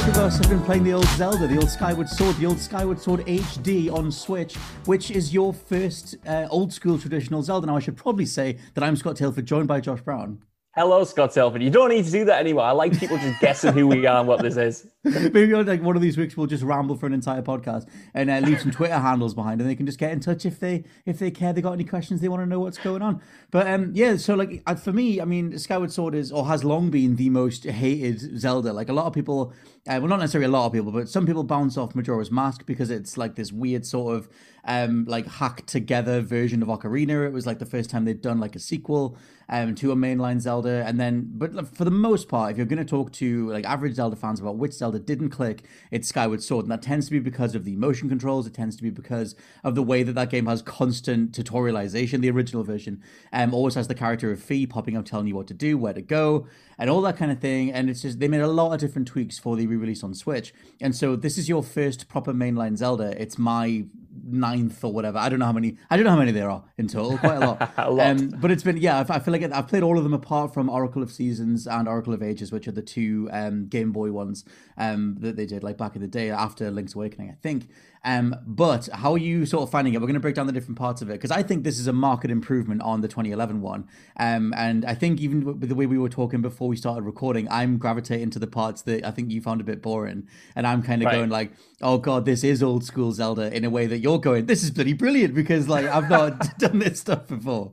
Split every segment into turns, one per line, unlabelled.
Both of us have been playing the old Zelda, the old Skyward Sword, the old Skyward Sword HD on Switch, which is your first uh, old school traditional Zelda. Now, I should probably say that I'm Scott Tilford, joined by Josh Brown.
Hello, Scott Telford. You don't need to do that anymore. I like people just guessing who we are and what this is.
Maybe on like one of these weeks we'll just ramble for an entire podcast and uh, leave some Twitter handles behind, and they can just get in touch if they if they care. They got any questions? They want to know what's going on. But um, yeah, so like for me, I mean, Skyward Sword is or has long been the most hated Zelda. Like a lot of people, uh, well, not necessarily a lot of people, but some people bounce off Majora's Mask because it's like this weird sort of um like hacked together version of Ocarina. It was like the first time they'd done like a sequel um to a mainline Zelda, and then but for the most part, if you're going to talk to like average Zelda fans about which Zelda didn't click, it's Skyward Sword, and that tends to be because of the motion controls. It tends to be because of the way that that game has constant tutorialization. The original version um always has the character of Fi popping up telling you what to do, where to go, and all that kind of thing. And it's just they made a lot of different tweaks for the re-release on Switch, and so this is your first proper mainline Zelda. It's my ninth or whatever. I don't know how many. I don't know how many there are in total. Quite a lot.
A lot.
Um, but it's been yeah. I feel like I've played all of them apart from Oracle of Seasons and Oracle of Ages, which are the two um, Game Boy ones um, that they did like back in the day after Link's Awakening, I think. Um, but how are you sort of finding it? We're going to break down the different parts of it because I think this is a market improvement on the 2011 one. Um, and I think even with the way we were talking before we started recording, I'm gravitating to the parts that I think you found a bit boring, and I'm kind of
Right.
going like, "Oh God, this is old school Zelda." In a way that you're going, "This is bloody brilliant," because like I've not done this stuff before.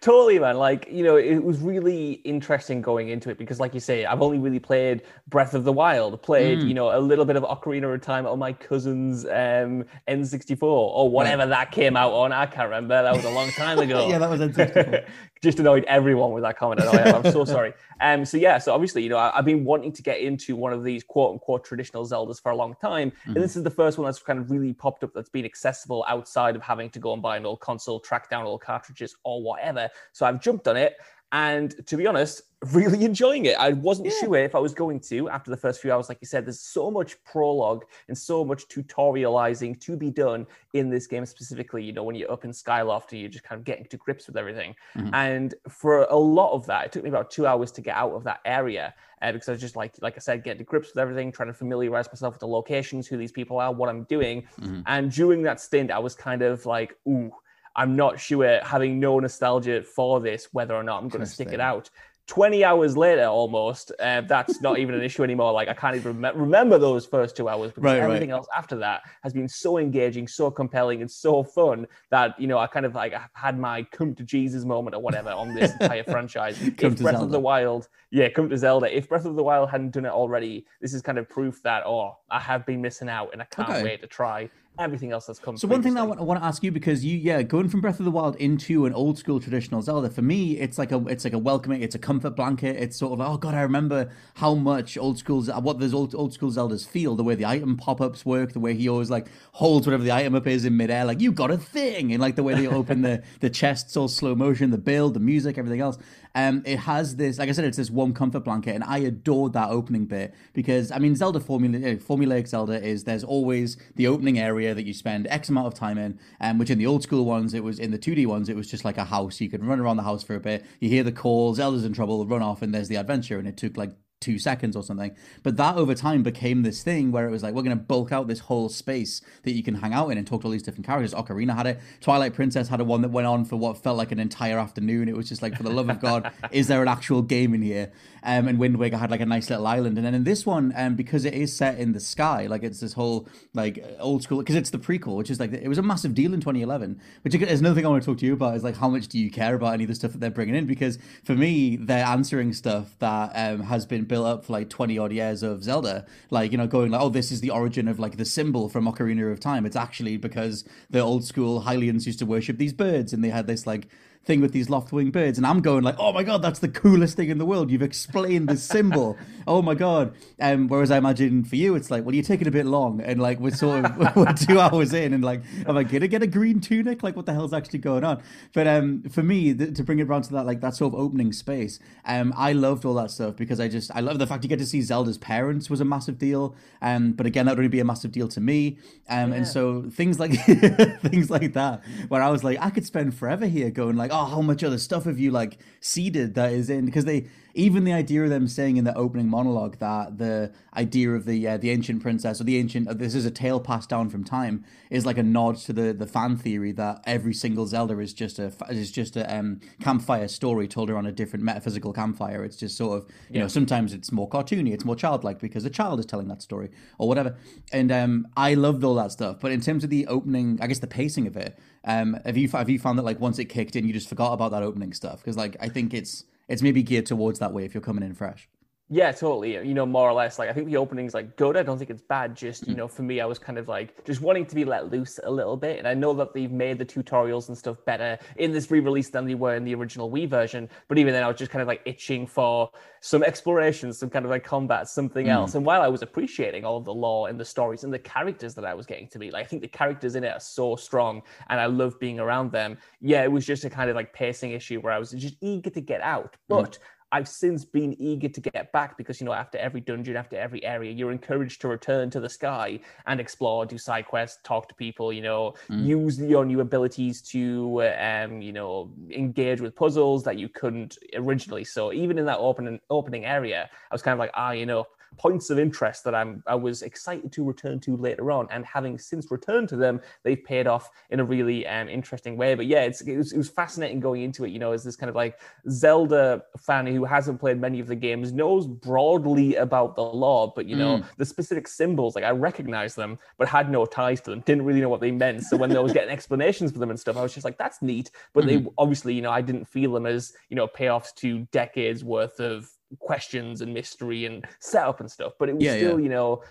Totally, man. Like, you know, it was really interesting going into it because, like you say, I've only really played Breath of the Wild, played,
Mm.
you know, a little bit of Ocarina of Time on my cousin's um, N64 or whatever that came out on. I can't remember. That was a long time ago.
Yeah, that was N64.
Just annoyed everyone with that comment. I am. I'm so sorry. Um, so yeah, so obviously, you know, I, I've been wanting to get into one of these quote unquote traditional Zeldas for a long time, and this is the first one that's kind of really popped up that's been accessible outside of having to go and buy an old console, track down old cartridges or whatever. So I've jumped on it, and to be honest, really enjoying it. I wasn't sure if I was going to after the first few hours. Like you said, there's so much prologue and so much tutorializing to be done in this game specifically. You know, when you're up in Skyloft, and you're just kind of getting to grips with everything. And for a lot of that, it took me about two hours to get out of that area uh, because I was just like, like I said, getting to grips with everything, trying to familiarize myself with the locations, who these people are, what I'm doing. And during that stint, I was kind of like, ooh. I'm not sure, having no nostalgia for this, whether or not I'm going to stick it out. 20 hours later, almost, uh, that's not even an issue anymore. Like, I can't even rem- remember those first two hours because
Right, right.
everything else after that has been so engaging, so compelling, and so fun that, you know, I kind of like I've had my come to Jesus moment or whatever on this entire franchise.
Come
if Breath
Zelda.
of the Wild, yeah, come to Zelda. If Breath of the Wild hadn't done it already, this is kind of proof that, oh, I have been missing out and I can't
Okay.
wait to try everything else that's come.
So one thing that I want, I want to ask you because you yeah going from Breath of the Wild into an old school traditional Zelda for me it's like a it's like a welcoming it's a comfort blanket it's sort of like, oh god I remember how much old school what those old old school Zeldas feel the way the item pop ups work the way he always like holds whatever the item up is in midair like you got a thing and like the way they open the the chests all slow motion the build the music everything else um it has this like I said it's this warm comfort blanket and I adored that opening bit because I mean Zelda formula uh, formulaic Zelda is there's always the opening area that you spend X amount of time in, um, which in the old school ones, it was in the 2D ones, it was just like a house. You could run around the house for a bit. You hear the call, Zelda's in trouble, run off, and there's the adventure. And it took like two seconds or something. But that over time became this thing where it was like, we're going to bulk out this whole space that you can hang out in and talk to all these different characters. Ocarina had it. Twilight Princess had a one that went on for what felt like an entire afternoon. It was just like, for the love of God, is there an actual game in here? Um, and Wind Waker had like a nice little island. And then in this one, um, because it is set in the sky, like it's this whole like old school, because it's the prequel, which is like, it was a massive deal in 2011, which is another thing I want to talk to you about is like, how much do you care about any of the stuff that they're bringing in? Because for me, they're answering stuff that um, has been built up for like 20 odd years of Zelda. Like, you know, going like, oh, this is the origin of like the symbol from Ocarina of Time. It's actually because the old school Hylians used to worship these birds and they had this like thing with these loft-wing birds and i'm going like oh my god that's the coolest thing in the world. You've explained the symbol. Oh my god. Um, whereas i imagine for you it's like well you're taking a bit long and like we're sort of we're two hours in and like am i gonna get a green tunic? Like what the hell's actually going on? But um, for me th- to bring it around to that like that sort of opening space um, i loved all that stuff because i just i love the fact you get to see zelda's parents was a massive deal um, but again that would only be a massive deal to me um, and so things like things like that where i was like i could spend forever here going like oh how much other stuff have you like seeded that is in? Because they even the idea of them saying in the opening monologue that the idea of the uh, the ancient princess or the ancient uh, this is a tale passed down from time is like a nod to the the fan theory that every single Zelda is just a is just a um, campfire story told around a different metaphysical campfire. It's just sort of you yeah. know sometimes it's more cartoony, it's more childlike because a child is telling that story or whatever. And um, I loved all that stuff, but in terms of the opening, I guess the pacing of it, um, have you have you found that like once it kicked in, you just forgot about that opening stuff because like I think it's it's maybe geared towards that way if you're coming in fresh.
Yeah, totally. You know, more or less. Like, I think the opening's like good. I don't think it's bad. Just, you mm. know, for me, I was kind of like just wanting to be let loose a little bit. And I know that they've made the tutorials and stuff better in this re release than they were in the original Wii version. But even then, I was just kind of like itching for some exploration, some kind of like combat, something mm. else. And while I was appreciating all of the lore and the stories and the characters that I was getting to meet, like, I think the characters in it are so strong and I love being around them. Yeah, it was just a kind of like pacing issue where I was just eager to get out. Mm. But, mm I've since been eager to get back because you know after every dungeon, after every area, you're encouraged to return to the sky and explore, do side quests, talk to people, you know, mm. use your new abilities to um, you know engage with puzzles that you couldn't originally. So even in that opening opening area, I was kind of like, ah, you know, points of interest that I'm I was excited to return to later on, and having since returned to them, they've paid off in a really um, interesting way. But yeah, it's it was, it was fascinating going into it. You know, as this kind of like Zelda fan who hasn't played many of the games knows broadly about the lore, but you know mm. the specific symbols, like I recognize them, but had no ties to them, didn't really know what they meant. So when I was getting explanations for them and stuff, I was just like, that's neat. But mm-hmm. they obviously, you know, I didn't feel them as you know payoffs to decades worth of questions and mystery and setup and stuff, but it was yeah, still, yeah. you know,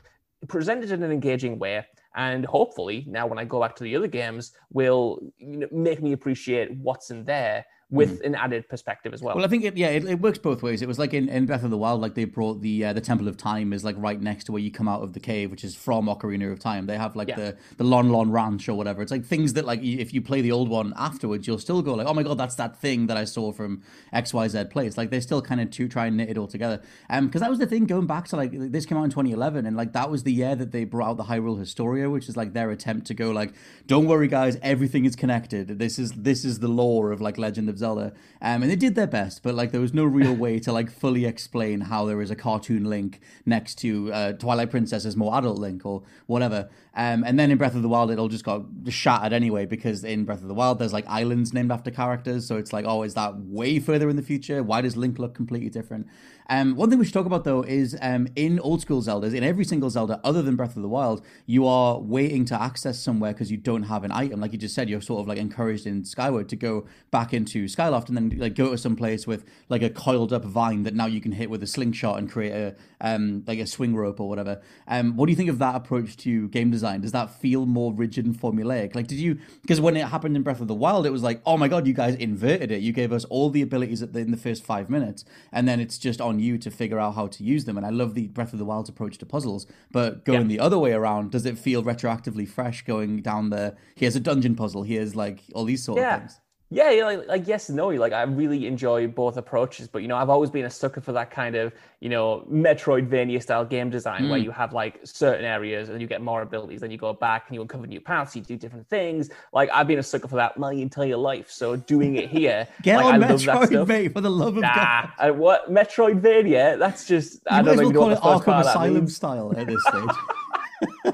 presented in an engaging way. And hopefully, now when I go back to the other games, will you know, make me appreciate what's in there with mm. an added perspective as well.
Well, I think it, yeah, it, it, works both ways. It was like in, in Breath of the Wild, like they brought the uh, the Temple of Time is like right next to where you come out of the cave, which is from Ocarina of Time. They have like yeah. the the Lon Lon Ranch or whatever. It's like things that like if you play the old one afterwards, you'll still go like, oh my god, that's that thing that I saw from X Y Z place. Like they're still kind of to try and knit it all together. Um, because that was the thing going back to like this came out in 2011, and like that was the year that they brought out the Hyrule Historia, which is like their attempt to go like, don't worry guys, everything is connected. This is this is the lore of like Legend of Zelda. Um, um, and they did their best, but like there was no real way to like fully explain how there is a cartoon Link next to uh, Twilight Princess's more adult Link or whatever. Um, and then in Breath of the Wild, it all just got shattered anyway because in Breath of the Wild, there's like islands named after characters, so it's like, oh, is that way further in the future? Why does Link look completely different? Um, one thing we should talk about though is um, in old school Zeldas, in every single Zelda other than Breath of the Wild, you are waiting to access somewhere because you don't have an item. Like you just said, you're sort of like encouraged in Skyward to go back into Skyloft and then like go to some place with like a coiled up vine that now you can hit with a slingshot and create a um, like a swing rope or whatever. Um, what do you think of that approach to game design? Does that feel more rigid and formulaic? Like, did you because when it happened in Breath of the Wild, it was like, oh my god, you guys inverted it. You gave us all the abilities the, in the first five minutes, and then it's just on you to figure out how to use them. And I love the Breath of the Wild's approach to puzzles, but going yeah. the other way around, does it feel retroactively fresh going down the here's a dungeon puzzle, here's like all these sort yeah. of things?
Yeah, yeah, like, like yes and no. Like I really enjoy both approaches, but you know, I've always been a sucker for that kind of you know Metroidvania style game design
Mm.
where you have like certain areas and you get more abilities, then you go back and you uncover new paths, you do different things. Like I've been a sucker for that my entire life. So doing it here,
Get
like,
on
I love that
Metroid, for the love of
Nah,
God.
I, what Metroidvania? That's just I
You might
don't
as well
know
call it Arkham
part of that
Asylum style at this stage.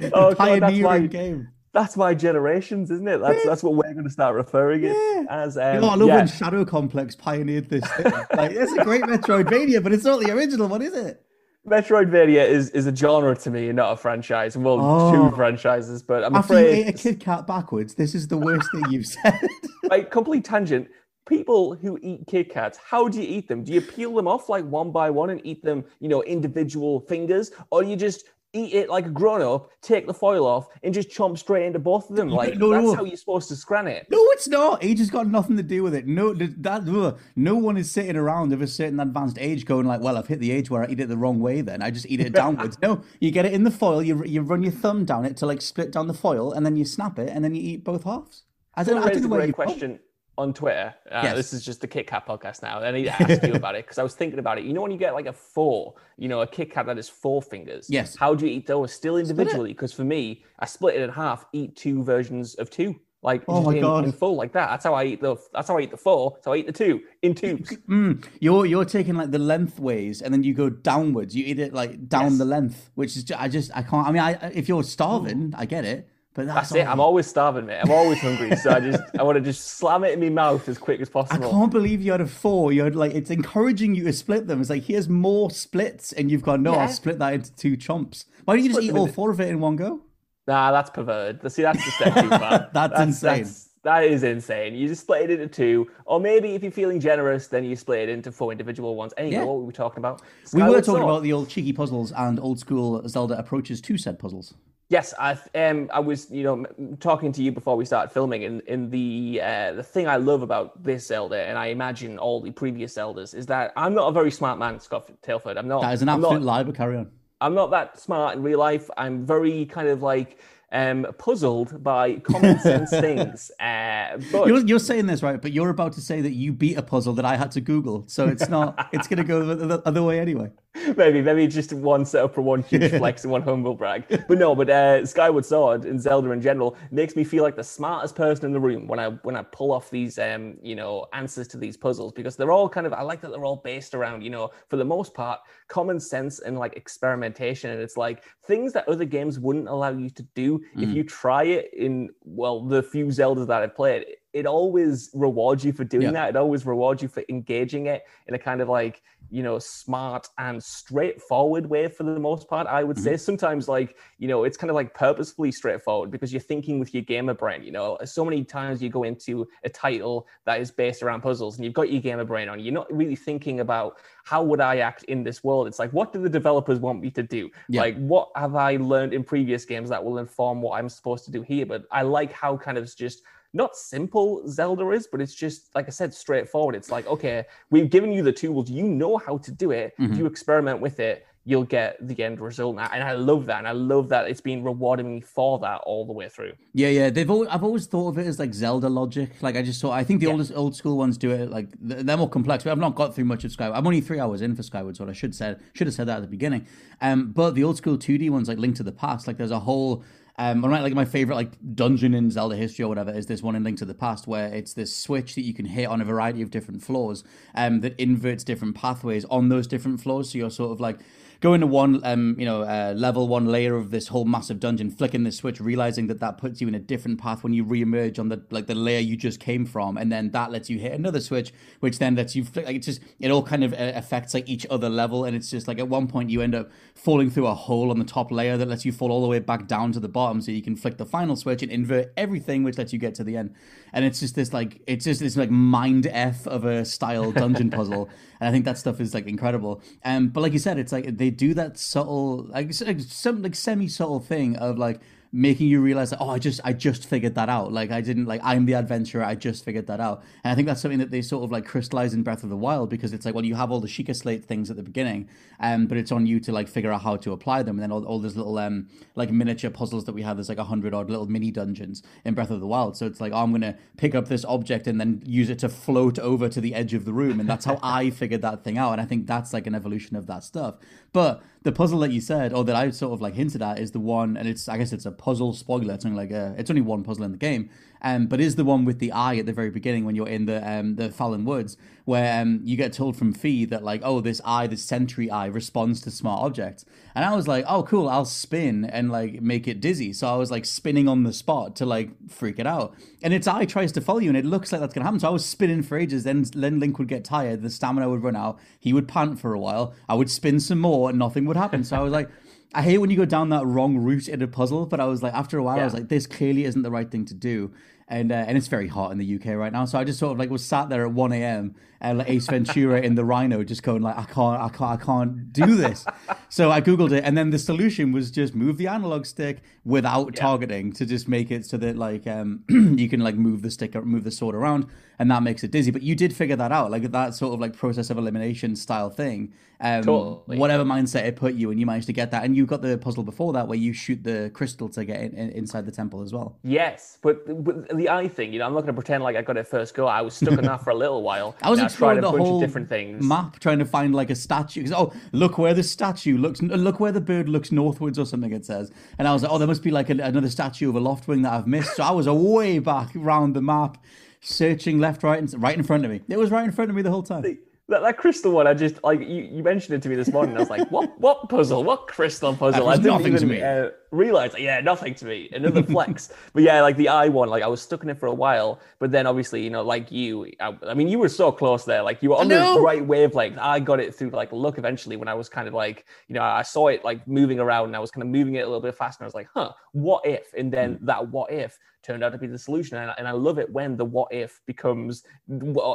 Oh, God, that's
Pioneering
my
game.
That's my generations, isn't it? That's that's what we're going to start referring it as. Um,
oh, I love
yeah.
when Shadow Complex pioneered this thing. like, it's a great Metroidvania, but it's not the original one, is it?
Metroidvania is is a genre to me and not a franchise. Well,
Oh.
two franchises, but I'm
After you
afraid,
ate a Kit Kat backwards, this is the worst thing you've said.
like complete tangent. People who eat Kit Kats, how do you eat them? Do you peel them off like one by one and eat them, you know, individual fingers, or you just eat it like a grown up, take the foil off, and just chomp straight into both of them? Like
no,
that's
no.
how you're supposed to scran it.
No, it's not. Age has got nothing to do with it. No, that no one is sitting around of a certain advanced age going like, "Well, I've hit the age where I eat it the wrong way. Then I just eat it downwards." no, you get it in the foil. You you run your thumb down it to like split down the foil, and then you snap it, and then you eat both halves. I don't, I don't know where you
question on Twitter. Uh,
Yes.
This is just the Kit Kat podcast now. And I need to ask you about it because I was thinking about it. You know, when you get like a four, you know, a Kit Kat that is four fingers.
Yes.
How do you eat those? Still individually? Because for me, I split it in half, eat two versions of two. Like
Oh my
in,
God.
in full like that. That's how I eat the. That's how I eat the four. So I eat the two in tubes.
Mm, you're you're taking like the lengthways, and then you go downwards. You eat it like down
Yes.
the length, which is ju- I just I can't. I mean, I if you're starving, I get it, but that's,
That's it. I'm always starving, mate. I'm always hungry, so I just I want to just slam it in my mouth as quick as possible.
I can't believe you had a four. You had like it's encouraging you to split them. It's like here's more splits, and you've gone no. I'll split that into two chomps. Why don't you just
Split
eat all four of it in one go?
Nah, that's perverted. See, that's the step too far.
That's insane.
that is insane. You just split it into two, or maybe if you're feeling generous, then you split it into four individual ones. Anyway,
Yeah.
what were we talking about?
We were talking
Sword.
about the old cheeky puzzles and old school Zelda approaches to said puzzles.
Yes, I um I was you know talking to you before we started filming, and in the uh, the thing I love about this Zelda, and I imagine all the previous Zeldas, is that I'm not a very smart man, Scott Tailford. I'm not.
That is an
I'm not-
absolute lie, but carry on.
I'm not that smart in real life. I'm very kind of like um, puzzled by common sense things. Uh, but
You're, you're saying this right, but you're about to say that you beat a puzzle that I had to Google, so it's not. it's going to go the other way anyway.
maybe maybe just one setup for one huge flex and one humble brag. But no, but uh, Skyward Sword and Zelda in general makes me feel like the smartest person in the room when I when I pull off these um you know answers to these puzzles because they're all kind of I like that they're all based around you know for the most part common sense and like experimentation and it's like things that other games wouldn't allow you to do if you try it in well the few Zeldas that I've played. It always rewards you for doing
Yeah.
that. It always rewards you for engaging it in a kind of like you know smart and straightforward way for the most part i would say mm-hmm. sometimes like you know it's kind of like purposefully straightforward because you're thinking with your gamer brain you know? So many times you go into a title that is based around puzzles and you've got your gamer brain on. You're not really thinking about how would i act in this world. It's like what do the developers want me to do?
Yeah.
like what have i learned in previous games that will inform what i'm supposed to do here? But i like how kind of just not simple Zelda is, but it's just like I said, straightforward. It's like, okay, we've given you the tools, you know how to do it. If you experiment with it, you'll get the end result. And I, love that. And I love that it's been rewarding me for that all the way through.
Yeah, yeah. They've always, I've always thought of it as like Zelda logic. Like I just saw. I think the oldest old school ones do it like they're more complex. But I've not got through much of Skyward. I'm only three hours in for Skyward Sword. I should said should have said that at the beginning. Um, but the old school 2D ones like Link to the Past. Like there's a whole. Um, one of my, like my favorite like dungeon in Zelda history or whatever is this one in Link to the Past where it's this switch that you can hit on a variety of different floors um, that inverts different pathways on those different floors. So you're sort of like go into one um you know uh, level one layer of this whole massive dungeon flicking the switch realizing that that puts you in a different path when you re-emerge on the like the layer you just came from. And then that lets you hit another switch which then lets you flick like it's just it all kind of uh, affects like each other level. And it's just like at one point you end up falling through a hole on the top layer that lets you fall all the way back down to the bottom. So you can flick the final switch and invert everything which lets you get to the end. And it's just this like it's just this like mind f of a style dungeon puzzle. And i think that stuff is like incredible. Um but like you said it's like they do that subtle like some like semi subtle thing of like making you realize that oh I just I just figured that out. Like I didn't like I'm the adventurer I just figured that out. And I think that's something that they sort of like crystallize in Breath of the Wild because it's like well you have all the Sheikah Slate things at the beginning um but it's on you to like figure out how to apply them. And then all, all those little um like miniature puzzles that we have there's like a hundred odd little mini dungeons in Breath of the Wild. So it's like oh, I'm gonna pick up this object and then use it to float over to the edge of the room. And that's how I figured that thing out. And I think that's like an evolution of that stuff but the puzzle that you said, or that I sort of like hinted at, is the one, and it's I guess it's a puzzle spoiler. It's only like a, it's only one puzzle in the game, um, but is the one with the eye at the very beginning when you're in the um the Faron Woods, where um you get told from Fi that like oh this eye, this sentry eye responds to smart objects, and I was like oh cool, I'll spin and like make it dizzy. So I was like spinning on the spot to like freak it out, and its eye tries to follow you, and it looks like that's gonna happen. So I was spinning for ages. Then then Link would get tired, the stamina would run out, he would pant for a while, I would spin some more, and nothing would happen. So I was like. I hate when you go down that wrong route in a puzzle, but I was like, after a while, yeah. I was like, this clearly isn't the right thing to do and uh, and it's very hot in the UK right now. So I just sort of like was sat there at one a.m. and like Ace Ventura in the Rhino, just going like I can't, I can't, I can't do this. so I googled it, and then the solution was just move the analog stick without yeah. targeting to just make it so that like um you can like move the stick or move the sword around, and that makes it dizzy. But you did figure that out, like that sort of like process of elimination style thing. Um, totally. Whatever mindset it put you, and you managed to get that, and you got the puzzle before that where you shoot the crystal to get in, in, inside the temple as well.
Yes, but, but the eye thing, you know, I'm not going to pretend like I got it first go. I was stuck in that for a little while.
I was exploring the whole different things. map, trying to find like a statue. Oh, look where the statue looks. Look where the bird looks northwards or something. It says, and I was like, oh, there must be like a, another statue of a Loftwing that I've missed. So I was way back around the map, searching left, right, and right in front of me. It was right in front of me the whole time.
That, that crystal one, I just like you, you mentioned it to me this morning. I was like, "What? What puzzle? What crystal puzzle?" I didn't even uh, realize. Like, yeah, nothing to me. Another flex. but yeah, like the eye one, like I was stuck in it for a while. But then obviously, you know, like you, I, I mean, you were so close there. Like you were on the right wavelength. I got it through like luck eventually when I was kind of like, you know, I saw it like moving around and I was kind of moving it a little bit faster. And I was like, "Huh, what if?" And then mm. that what if turned out to be the solution. And, and I love it when the what if becomes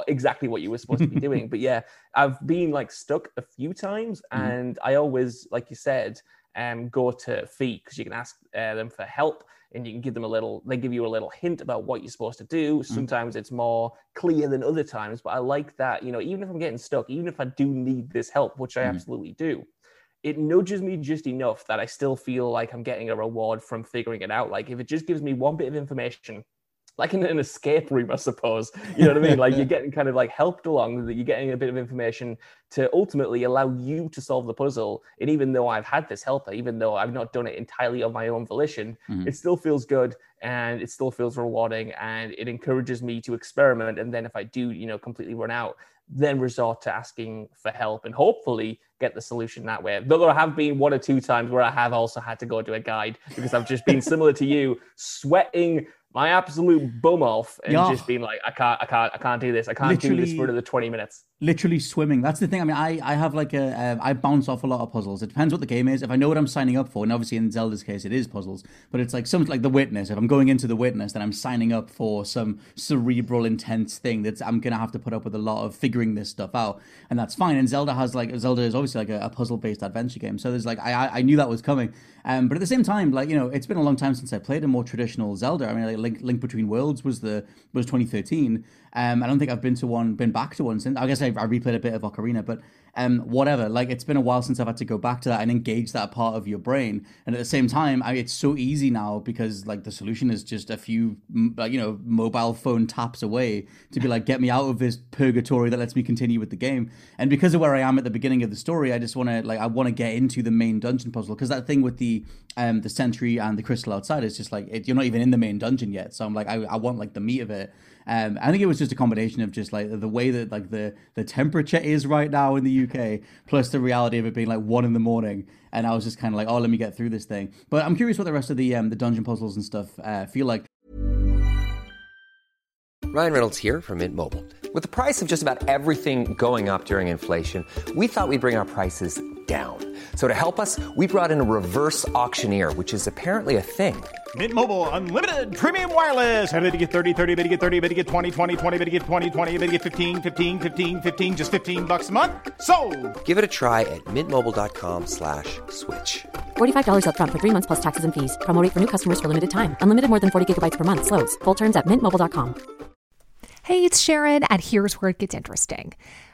exactly what you were supposed to be doing. But yeah, I've been like stuck a few times, mm. and I always, like you said, um, go to Fi because you can ask uh, them for help and you can give them a little they give you a little hint about what you're supposed to do mm. sometimes mm. it's more clear than other times but i like that you know even if i'm getting stuck even if i do need this help which i mm. absolutely do it nudges me just enough that I still feel like I'm getting a reward from figuring it out. Like if it just gives me one bit of information, like in an escape room, I suppose. You know what I mean? Like you're getting kind of like helped along, that you're getting a bit of information to ultimately allow you to solve the puzzle. And even though I've had this helper, even though I've not done it entirely of my own volition, mm-hmm. it still feels good and it still feels rewarding and it encourages me to experiment. And then if I do, you know, completely run out, then resort to asking for help and hopefully get the solution that way. Though there have been one or two times where I have also had to go to a guide because I've just been similar to you, sweating my absolute bum off and yeah. just being like, I can't, I can't, I can't do this. I can't Literally, do this for another 20 minutes
literally swimming. That's the thing. I mean, I, I have like a uh, I bounce off a lot of puzzles. It depends what the game is. If I know what I'm signing up for, and obviously in Zelda's case it is puzzles, but it's like something like the Witness. If I'm going into the Witness, then I'm signing up for some cerebral, intense thing that I'm gonna have to put up with a lot of figuring this stuff out, and that's fine. And Zelda has like Zelda is obviously like a, a puzzle based adventure game, so there's like I I knew that was coming. Um, but at the same time, like you know, it's been a long time since I played a more traditional Zelda. I mean, like Link, Link Between Worlds was the was 2013. Um, I don't think I've been to one, been back to one since. I guess I, I replayed a bit of Ocarina, but um, whatever. Like it's been a while since I've had to go back to that and engage that part of your brain. And at the same time, I, it's so easy now because like the solution is just a few, you know, mobile phone taps away to be like, get me out of this purgatory that lets me continue with the game. And because of where I am at the beginning of the story, I just want to like I want to get into the main dungeon puzzle because that thing with the um the sentry and the crystal outside is just like it, you're not even in the main dungeon yet. So I'm like I, I want like the meat of it. Um, I think it was just a combination of just like the way that like the the temperature is right now in the UK, plus the reality of it being like one in the morning, and I was just kind of like, oh, let me get through this thing. But I'm curious what the rest of the um, the dungeon puzzles and stuff uh, feel like.
Ryan Reynolds here from Mint Mobile. With the price of just about everything going up during inflation, we thought we'd bring our prices down. So to help us, we brought in a reverse auctioneer, which is apparently a thing.
Mint Mobile unlimited premium wireless. Ready to get 30, 30, bit to get 30, bit to get 20, 20, 20, bit to get 20, 20, bit to get 15, 15, 15, 15 just 15 bucks a month. So,
Give it a try at mintmobile.com slash switch.
$45 upfront for three months plus taxes and fees. Promo rate for new customers for limited time. Unlimited more than 40 gigabytes per month. Slows. Full terms at mintmobile.com.
Hey, it's Sharon, and here's where it gets interesting.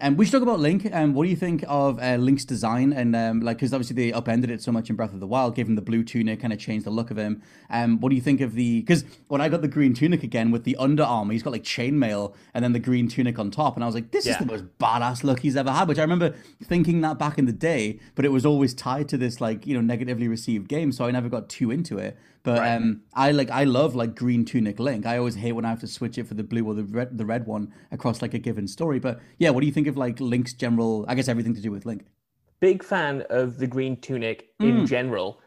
And um, we should talk about Link. And um, what do you think of uh, Link's design? And um, like, because obviously they upended it so much in Breath of the Wild, gave him the blue tunic, kind of changed the look of him. Um, what do you think of the? Because when I got the green tunic again with the under armor, he's got like chainmail and then the green tunic on top, and I was like, this yeah. is the most badass look he's ever had. Which I remember thinking that back in the day, but it was always tied to this like you know negatively received game, so I never got too into it. But right. um, I like I love like green tunic Link. I always hate when I have to switch it for the blue or the red the red one across like a given story. But yeah, what do you think of like Link's general? I guess everything to do with Link.
Big fan of the green tunic in mm. general.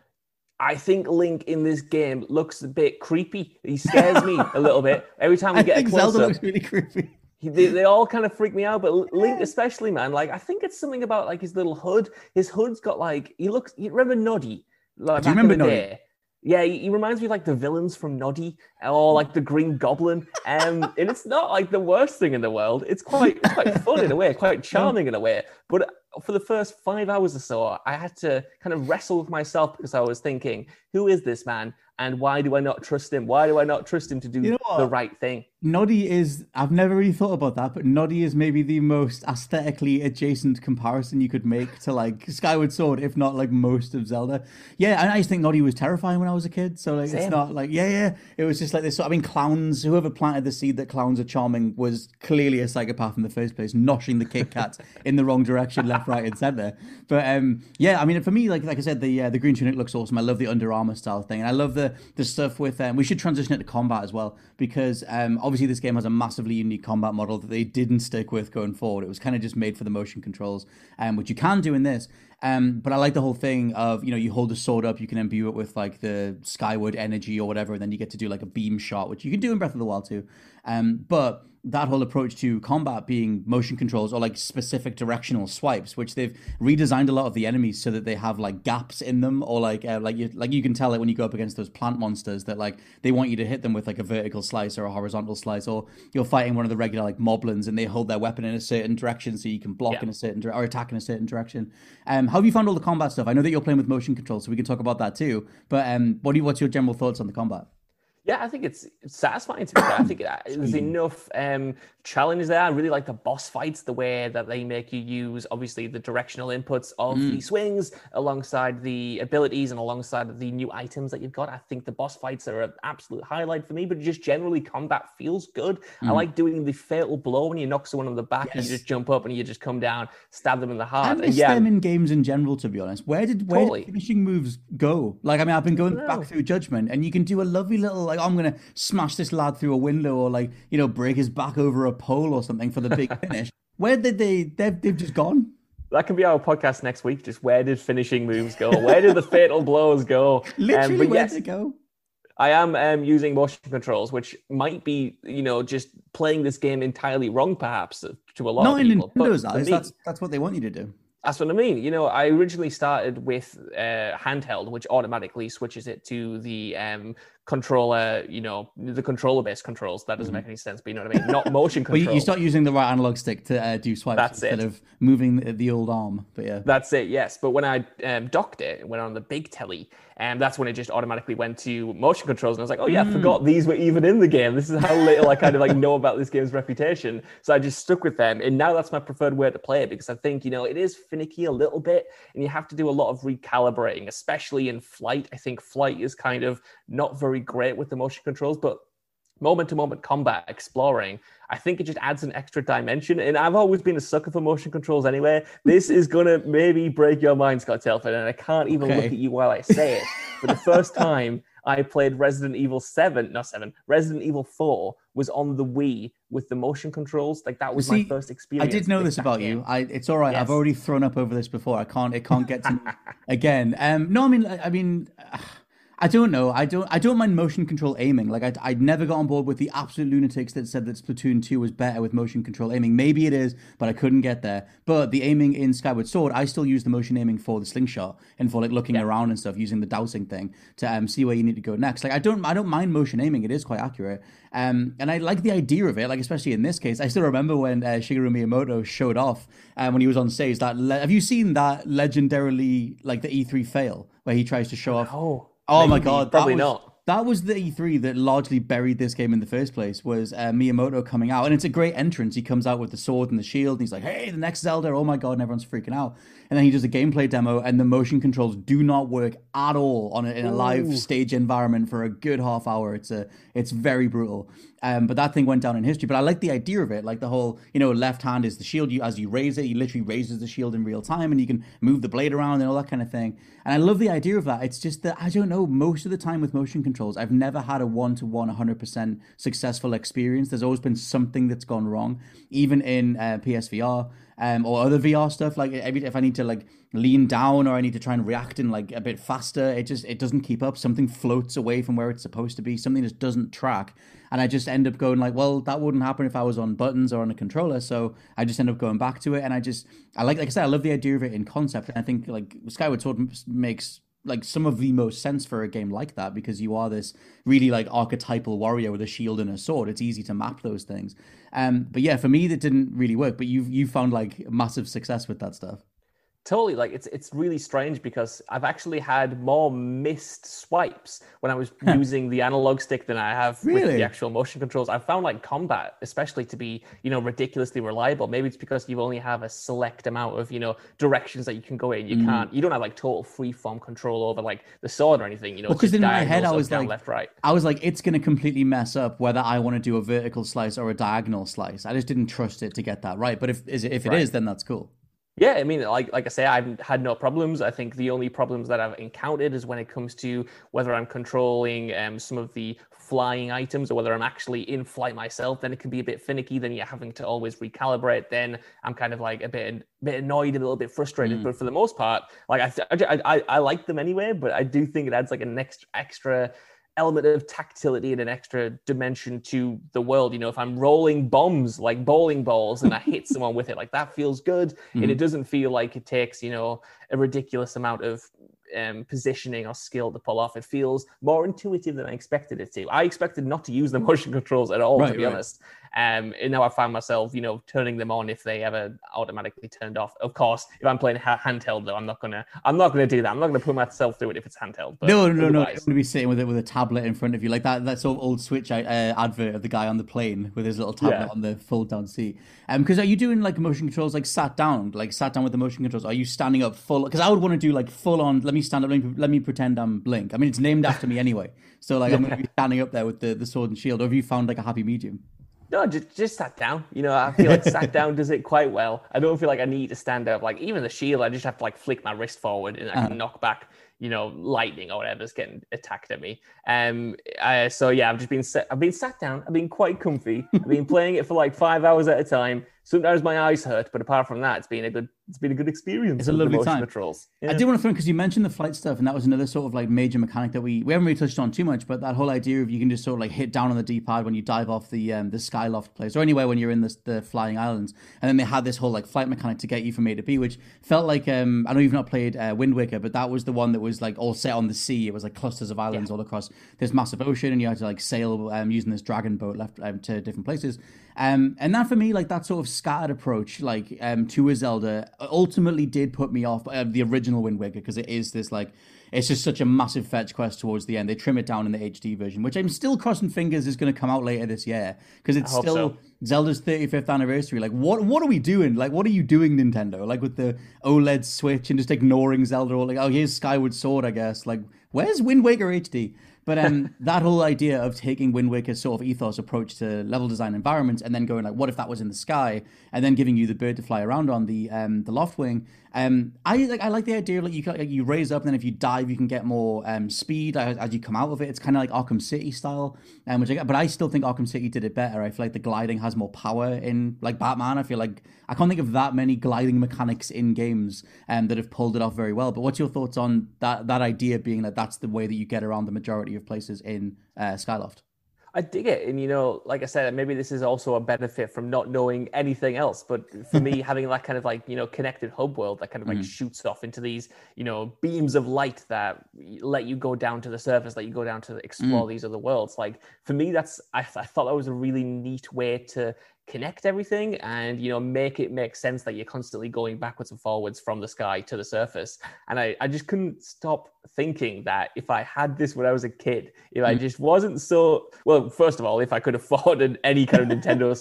I think Link in this game looks a bit creepy. He scares me a little bit every time we I get
think
a close
Zelda looks really creepy.
They, they all kind of freak me out, but Link especially, man. Like I think it's something about like his little hood. His hood's got like he looks. You remember Noddy? Like,
Do you remember Noddy? Day?
Yeah, he, he, reminds me of like the villains from Noddy or like the Green Goblin. Um, and it's not like the worst thing in the world. It's quite it's quite fun in a way, quite charming in a way. But for the first five hours or so, I had to kind of wrestle with myself because I was thinking, who is this man? And why do I not trust him? Why do I not trust him to do you know the right thing?
Noddy is, I've never really thought about that, but Noddy is maybe the most aesthetically adjacent comparison you could make to like Skyward Sword, if not like most of Zelda. Yeah, and I just think Noddy was terrifying when I was a kid. So like, Same. it's not like, yeah, yeah. It was just like this. I mean, clowns, whoever planted the seed that clowns are charming was clearly a psychopath in the first place, noshing the Kit Kat in the wrong direction, left, right, and center. But um, yeah, I mean, for me, like like I said, the uh, the green tunic looks awesome. I love the Under Armour style thing, and I love the the stuff with. Um, we should transition it to combat as well because um, obviously this game has a massively unique combat model that they didn't stick with going forward. It was kind of just made for the motion controls, um, which you can do in this. Um, but I like the whole thing of you know you hold the sword up, you can imbue it with like the skyward energy or whatever, and then you get to do like a beam shot, which you can do in Breath of the Wild too. Um, but that whole approach to combat being motion controls or like specific directional swipes, which they've redesigned a lot of the enemies so that they have like gaps in them, or like uh, like you like you can tell it when you go up against those plant monsters that like they want you to hit them with like a vertical slice or a horizontal slice, or you're fighting one of the regular like moblins and they hold their weapon in a certain direction so you can block yeah. in a certain dire- or attack in a certain direction. Um, how have you found all the combat stuff? I know that you're playing with motion controls, so we can talk about that too. But um, what do you, what's your general thoughts on the combat?
Yeah, I think it's satisfying to be fair. I think there's enough um, challenges there. I really like the boss fights, the way that they make you use obviously the directional inputs of mm. the swings alongside the abilities and alongside the new items that you've got. I think the boss fights are an absolute highlight for me, but just generally combat feels good. Mm. I like doing the fatal blow when you knock someone on the back yes. and you just jump up and you just come down, stab them in the heart.
I miss
yeah.
them in games in general, to be honest. Where did where totally. did finishing moves go? Like, I mean, I've been going back through Judgment, and you can do a lovely little like I'm gonna smash this lad through a window or like you know break his back over a pole or something for the big finish. Where did they? They've, they've just gone.
That can be our podcast next week. Just where did finishing moves go? Where did the fatal blows go?
Literally,
Um,
where
yes,
did it go?
I am um, using motion controls, which might be, you know, just playing this game entirely wrong, perhaps to a lot
Not
of
in
people. But
Nintendo's
for
eyes.
me-
That's that's what they want you to do.
That's what I mean. You know, I originally started with uh, handheld, which automatically switches it to the um, controller. You know, the controller-based controls. That doesn't make any sense, but you know what I mean. Not motion
But Mm-hmm. you,
control.
start using the right analog stick to uh, do swipes
That's
instead
it.
of moving the, the old arm. But yeah,
That's it, yes. But when I um, docked it, it went on the big telly, and that's when it just automatically went to motion controls. And I was like, oh yeah, I forgot these were even in the game. This is how little I kind of like know about this game's reputation. So I just stuck with them, and now that's my preferred way to play it because I think you know it is finicky a little bit, and you have to do a lot of recalibrating, especially in flight. I think flight is kind of not very great with the motion controls, but moment to moment combat exploring i think it just adds an extra dimension and i've always been a sucker for motion controls anyway this is gonna maybe break your mind scott telford and i can't even look at you while i say it but the first time i played resident evil 7 not 7 resident evil 4 was on the wii with the motion controls like that was
See,
my first experience I
did know this about
game.
you. I it's all right. I've already thrown up over this before. I can't. It can't get to me again. Um, no, I mean, I I mean, I don't know. I don't. I don't mind motion control aiming. Like I, I never got on board with the absolute lunatics that said that Splatoon two was better with motion control aiming. Maybe it is, but I couldn't get there. But the aiming in Skyward Sword, I still use the motion aiming for the slingshot and for like looking around and stuff, using the dowsing thing to um see where you need to go next. Like I don't. I don't mind motion aiming. It is quite accurate. Um, and I like the idea of it. Like especially in this case, I still remember when uh, Shigeru Miyamoto showed off um, when he was on stage. That le- have you seen that legendarily like the E3 fail where he tries to show off?
oh
Oh my god,
probably
that was,
not
That was the E3 that largely buried this game in the first place. Was uh, Miyamoto coming out, and it's a great entrance. He comes out with the sword and the shield, and he's like, "Hey, the next Zelda! Oh my god!" And everyone's freaking out. And then he does a gameplay demo, and the motion controls do not work at all on a, in a live stage environment for a good half hour. It's a it's very brutal. Um, but that thing went down in history. But I like the idea of it, like the whole, you know, left hand is the shield. You as you raise it, you literally raises the shield in real time, and you can move the blade around and all that kind of thing. And I love the idea of that. It's just that I don't know. Most of the time with motion controls, I've never had a one to one, one, hundred percent successful experience. There's always been something that's gone wrong, even in uh, PSVR. Um, or other VR stuff, like every if I need to like lean down or I need to try and react in like a bit faster, it just it doesn't keep up. Something floats away from where it's supposed to be. Something just doesn't track, and I just end up going like, well, that wouldn't happen if I was on buttons or on a controller. So I just end up going back to it, and I just I like like I said, I love the idea of it in concept, and I think like Skyward Sword makes like some of the most sense for a game like that because you are this really like archetypal warrior with a shield and a sword. It's easy to map those things. Um, but yeah, for me that didn't really work. But you've you found like massive success with that stuff.
Totally, like it's it's really strange because I've actually had more missed swipes when I was using the analog stick than I have with the actual motion controls. I found like combat, especially to be you know ridiculously reliable. Maybe it's because you only have a select amount of you know directions that you can go in.
Mm.
You can't, you don't have like total free form control over like the sword or anything. You know,
Well,
it's just
'cause in my head I was
down,
like-
left, right.
I was like, it's going to completely mess up whether I want to do a vertical slice or a diagonal slice. I just didn't trust it to get that right. But if is it- if it is,
Right.
then that's cool.
Yeah, I mean, like like I say, I've had no problems. I think the only problems that I've encountered is when it comes to whether I'm controlling um, some of the flying items or whether I'm actually in flight myself. Then it can be a bit finicky. Then you're having to always recalibrate. Then I'm kind of like a bit bit annoyed, a little bit frustrated. But for the most part, like I, I I I like them anyway. But I do think it adds like an extra extra element of tactility and an extra dimension to the world. You know, if I'm rolling bombs like bowling balls and I hit someone with it, like that feels good. And it doesn't feel like it takes, you know, a ridiculous amount of um, positioning or skill to pull off. It feels more intuitive than I expected it to. I expected not to use the motion controls at all,
Right,
to be
right.
honest. Um, and now I find myself, you know, turning them on if they ever automatically turned off. Of course, if I'm playing ha- handheld, though, I'm not gonna, I'm not gonna do that. I'm not gonna put myself through it if it's handheld. But
no, no, no.
Otherwise-
don't want to be sitting with it with a tablet in front of you like that. That sort of old Switch uh, advert of the guy on the plane with his little tablet
Yeah.
on the fold down seat. Um, because are you doing like motion controls like sat down, like sat down with the motion controls? Are you standing up full? Because I would want to do like full on. Let me stand up. Let me, let me pretend I'm Blink. I mean, it's named after me anyway. So like I'm to be standing up there with the the sword and shield. Or have you found like a happy medium?
No, just just sat down. You know, I feel like sat down does it quite well. I don't feel like I need to stand up. Like even the shield, I just have to like flick my wrist forward and I can uh-huh. knock back. You know, lightning or whatever's getting attacked at me. Um, uh, so yeah, I've just been set, I've been sat down, I've been quite comfy, I've been playing it for like five hours at a time. Sometimes my eyes hurt, but apart from that, it's been a good, it's been a good experience.
It's a lovely time.
Patrols.
I
Yeah.
did want to throw because you mentioned the flight stuff, and that was another sort of like major mechanic that we we haven't really touched on too much. But that whole idea of you can just sort of like hit down on the D pad when you dive off the um, the skyloft place or anywhere when you're in the the flying islands, and then they had this whole like flight mechanic to get you from A to B, which felt like um, I know you've not played uh, Wind Waker, but that was the one that was like all set on the sea. It was like clusters of islands all across this massive ocean, and you had to like sail um, using this dragon boat left um, to different places. Um, and that for me, like that sort of scattered approach, like um, to a Zelda, ultimately did put me off uh, the original Wind Waker because it is this like it's just such a massive fetch quest towards the end. They trim it down in the HD version, which I'm still crossing fingers is going to come out later this year because it's still
so.
Zelda's 35th anniversary. Like, what what are we doing? Like, what are you doing, Nintendo? Like with the OLED Switch and just ignoring Zelda? Or like, oh, here's Skyward Sword, I guess. Like, where's Wind Waker HD? But um, that whole idea of taking Wind Waker's sort of ethos approach to level design environments, and then going like, what if that was in the sky, and then giving you the bird to fly around on the um, the loft wing. Um, I like I like the idea of like you like, you raise up, and then if you dive, you can get more um, speed as, as you come out of it. It's kind of like Arkham City style, um, which I get, but I still think Arkham City did it better. I feel like the gliding has more power in like Batman. I feel like I can't think of that many gliding mechanics in games um, that have pulled it off very well. But what's your thoughts on that that idea being that that's the way that you get around the majority of places in uh, Skyloft?
I dig it. And, you know, like I said, maybe this is also a benefit from not knowing anything else. But for me, having that kind of like, you know, connected hub world that kind of like shoots off into these, you know, beams of light that let you go down to the surface, let you go down to explore these other worlds. Like for me, that's, I, I thought that was a really neat way to connect everything and you know make it make sense that you're constantly going backwards and forwards from the sky to the surface and i, I just couldn't stop thinking that if i had this when i was a kid if i just wasn't so well first of all if i could afford an, any kind of nintendo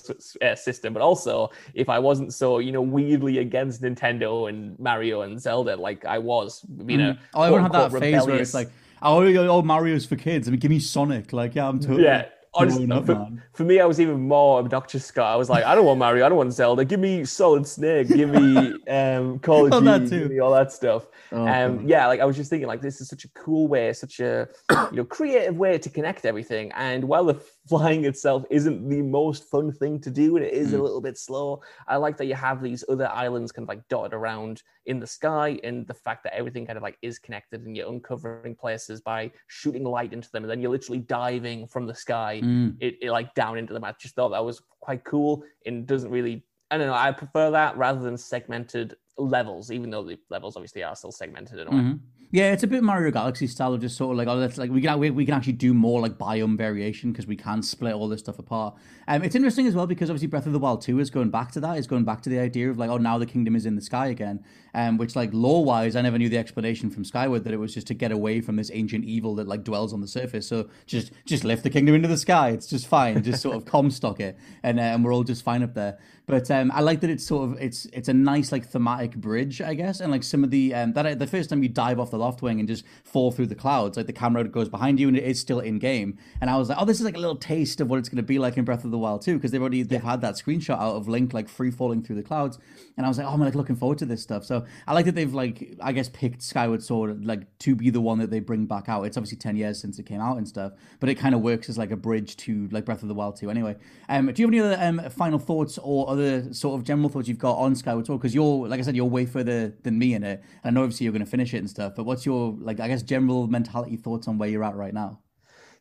uh, system but also if i wasn't so you know weirdly against nintendo and mario and zelda like i was being a
Oh, everyone had that
quote-unquote
phase where it's like, oh, oh, Mario's for kids. I mean, give me Sonic. Like, yeah, I'm totally
Yeah. Honestly,
up,
for, for me, I was even more obnoxious, Scott. I was like, I don't want Mario, I don't want Zelda. Give me Solid Snake, give me um, Call of
Oh,
Duty, give me all that stuff.
Oh,
um, yeah, like I was just thinking, like this is such a cool way, such a you know creative way to connect everything. And while the flying itself isn't the most fun thing to do, and it is a
Mm.
little bit slow, I like that you have these other islands kind of like dotted around in the sky, and the fact that everything kind of like is connected, and you're uncovering places by shooting light into them, and then you're literally diving from the sky
Mm.
it, it like down into them. I just thought that was quite cool and doesn't really. I don't know. I prefer that rather than segmented levels, even though the levels obviously are still segmented in a way.
Mhm. Yeah, it's a bit Mario Galaxy style of just sort of like, oh, let's like we can we, we can actually do more like biome variation because we can split all this stuff apart. Um, it's interesting as well because obviously Breath of the Wild Two is going back to that. Is going back to the idea of like, oh, now the kingdom is in the sky again. Um, which like lore wise, I never knew the explanation from Skyward that it was just to get away from this ancient evil that like dwells on the surface. So just just lift the kingdom into the sky. It's just fine. Just sort of comstock it, and uh, and we're all just fine up there. But um, I like that it's sort of it's it's a nice like thematic bridge, I guess, and like some of the um, that the first time you dive off the Loftwing and just fall through the clouds, like the camera goes behind you and it is still in game, and I was like, oh, this is like a little taste of what it's going to be like in Breath of the Wild too, because they've already they've had that screenshot out of Link like free falling through the clouds, and I was like, oh, I'm like looking forward to this stuff. So I like that they've like I guess picked Skyward Sword like to be the one that they bring back out. It's obviously ten years since it came out and stuff, but it kind of works as like a bridge to like Breath of the Wild 2 anyway. Um, do you have any other um, final thoughts or other sort of general thoughts you've got on Skyward Sword? Because you're, like I said, you're way further than me in it. And I know obviously you're going to finish it and stuff, but what's your, like, I guess, general mentality thoughts on where you're at right now?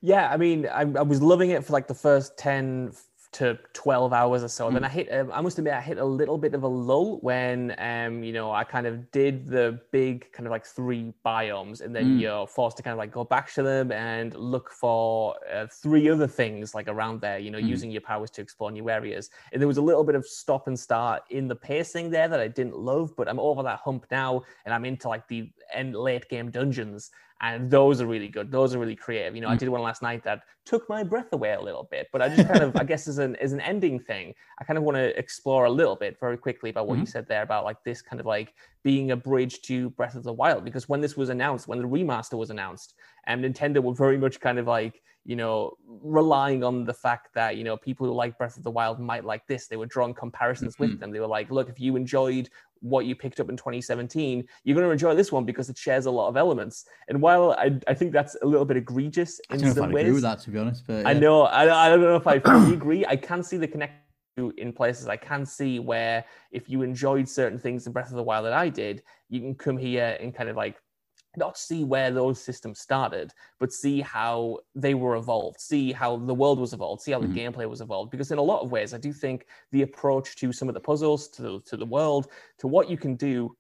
Yeah, I mean, I, I was loving it for like the first 10 f- to 12 hours or so. And Then I hit, um, I must admit, I hit a little bit of a lull when, um, you know, I kind of did the big kind of like three biomes and then you're forced to kind of like go back to them and look for uh, three other things like around there, you know, using your powers to explore new areas. And there was a little bit of stop and start in the pacing there that I didn't love, but I'm over that hump now and I'm into like the end late game dungeons and those are really good. Those are really creative. You know, I mm. did one last night that took my breath away a little bit, but I just kind of, I guess, as an as an ending thing, I kind of want to explore a little bit very quickly about what you mm-hmm. said there about like this kind of like being a bridge to Breath of the Wild. Because when this was announced, when the remaster was announced, and Nintendo were very much kind of like, you know, relying on the fact that, you know, people who like Breath of the Wild might like this. They were drawing comparisons
Mm-hmm.
with them. They were like, look, if you enjoyed what you picked up in 2017, you're going to enjoy this one because it shares a lot of elements. And while I, I think that's a little bit egregious
I
in
know if I'd agree with that to be honest, but
I know. I, I don't know if I fully agree. I can see the connection in places. I can see where if you enjoyed certain things in Breath of the Wild that I did, you can come here and kind of like not see where those systems started, but see how they were evolved, see how the world was evolved, see how the mm-hmm. gameplay was evolved. Because in a lot of ways, I do think the approach to some of the puzzles, to the, to the world, to what you can do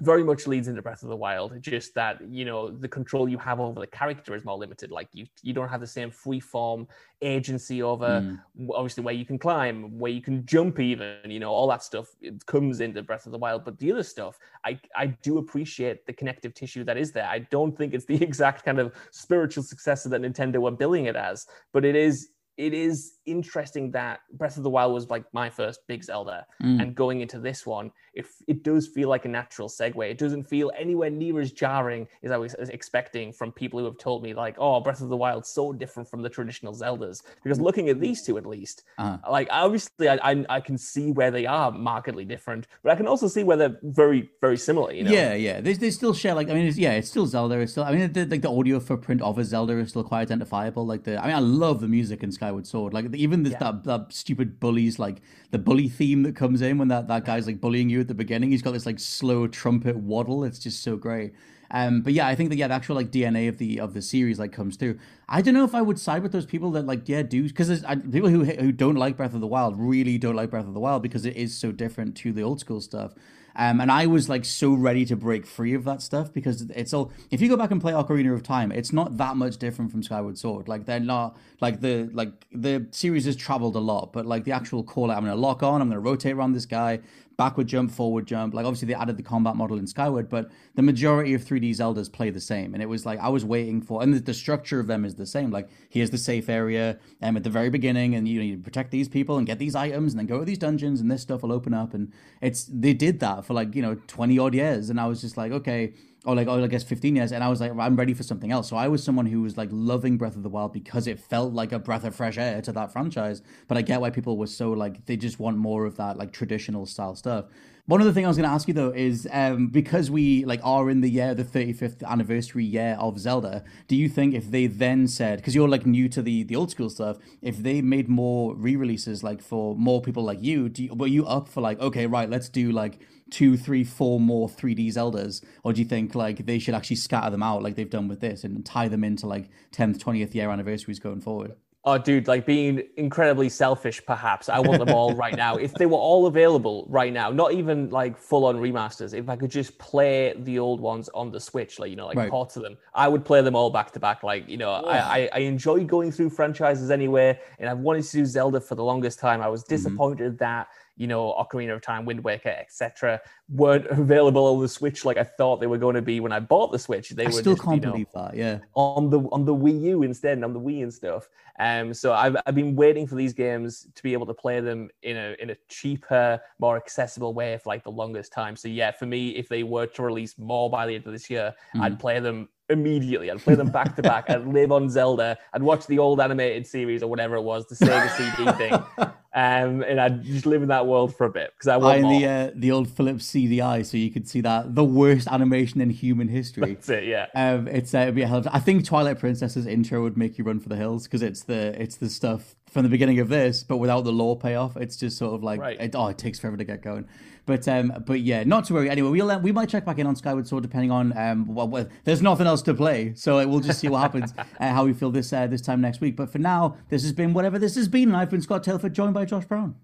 very much leads into Breath of the Wild. Just that you know the control you have over the character is more limited. Like you, you don't have the same free form agency over hmm. w- obviously where you can climb, where you can jump, even you know all that stuff. It comes into Breath of the Wild. But the other stuff, I I do appreciate the connective tissue that is there. I don't think it's the exact kind of spiritual successor that Nintendo were billing it as, but it is. It is interesting that Breath of the Wild was like my first big Zelda, hmm. and going into this one, if it does feel like a natural segue, it doesn't feel anywhere near as jarring as I was expecting from people who have told me like, "Oh, Breath of the Wild so different from the traditional Zeldas." Because looking at these two, at least,
Uh-huh.
like obviously I, I I can see where they are markedly different, but I can also see where they're very very similar. You know?
Yeah, yeah. They, they still share like I mean, it's, yeah, it's still Zelda. It's still I mean, the, like the audio footprint of a Zelda is still quite identifiable. Like the I mean, I love the music in Skyward Sword. Like the, even this, that that stupid bullies like the bully theme that comes in when that that guy's like bullying you at the beginning. He's got this like slow trumpet waddle. It's just so great. Um, but yeah, I think that yeah, the actual like DNA of the of the series like comes through. I don't know if I would side with those people that like yeah do because people who who don't like Breath of the Wild really don't like Breath of the Wild because it is so different to the old school stuff. Um, and I was like so ready to break free of that stuff because it's all. If you go back and play Ocarina of Time, it's not that much different from Skyward Sword. Like they're not like the like the series has traveled a lot, but like the actual call out, I'm gonna lock on, I'm gonna rotate around this guy, backward jump, forward jump. Like obviously they added the combat model in Skyward, but the majority of 3D Zeldas play the same. And it was like I was waiting for, and the, the structure of them is the same. Like here's the safe area, um, at the very beginning, and you know you protect these people and get these items, and then go to these dungeons, and this stuff will open up. And it's they did that for like you know 20 odd years, and I was just like okay. Or like, oh, I guess 15 years, and I was like, I'm ready for something else. So I was someone who was like loving Breath of the Wild because it felt like a breath of fresh air to that franchise. But I get why people were so like they just want more of that like traditional style stuff. One other thing I was going to ask you though is um, because we like are in the year the 35th anniversary year of Zelda. Do you think if they then said because you're like new to the the old school stuff, if they made more re-releases like for more people like you, do you, were you up for like okay right let's do like two, three, four more 3D Zeldas, or do you think like they should actually scatter them out like they've done with this and tie them into like 10th, 20th year anniversaries going forward?
Oh, dude, like being incredibly selfish, perhaps. I want them all right now. If they were all available right now, not even like full on remasters, if I could just play the old ones on the Switch, like, you know, like
Right.
ports of them, I would play them all back to back. Like, you know, I, I, I enjoy going through franchises anyway, and I've wanted to do Zelda for the longest time. I was
Mm-hmm.
disappointed that, you know, Ocarina of Time, Wind Waker, etc., weren't available on the Switch like I thought they were going to be when I bought the Switch. They
I
were
still
just,
can't
you know,
believe that. Yeah.
on the on the Wii U instead and on the Wii and stuff. Um, so I've I've been waiting for these games to be able to play them in a in a cheaper, more accessible way for like the longest time. So yeah, for me, if they were to release more by the end of this year, I'd play them immediately. I'd play them back to back. I'd live on Zelda. I'd watch the old animated series or whatever it was, the Sega CD thing. Um, and I'd just live in that world for a bit because I want more.
the uh, the old Philips CDI so you could see that the worst animation in human history.
That's it, yeah.
Um, it's uh, it'd be a hell of, I think Twilight Princess's intro would make you run for the hills because it's the it's the stuff from the beginning of this, but without the lore payoff. It's just sort of like
Right.
it, oh, it takes forever to get going. But um, but yeah, not to worry. Anyway, we'll uh, we might check back in on Skyward Sword depending on um, well, well there's nothing else to play, so uh, we'll just see what happens, uh, how we feel this uh, this time next week. But for now, this has been whatever this has been, and I've been Scott Tailford, joined by Josh Brown.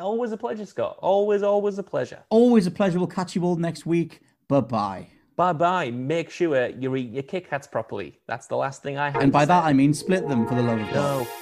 Always a pleasure, Scott. Always, always a pleasure.
Always a pleasure. We'll catch you all next week. Bye bye.
Bye bye. Make sure you eat your Kit Kats properly. That's the last thing I have.
And by
say.
that I mean split them for the love of God.
No.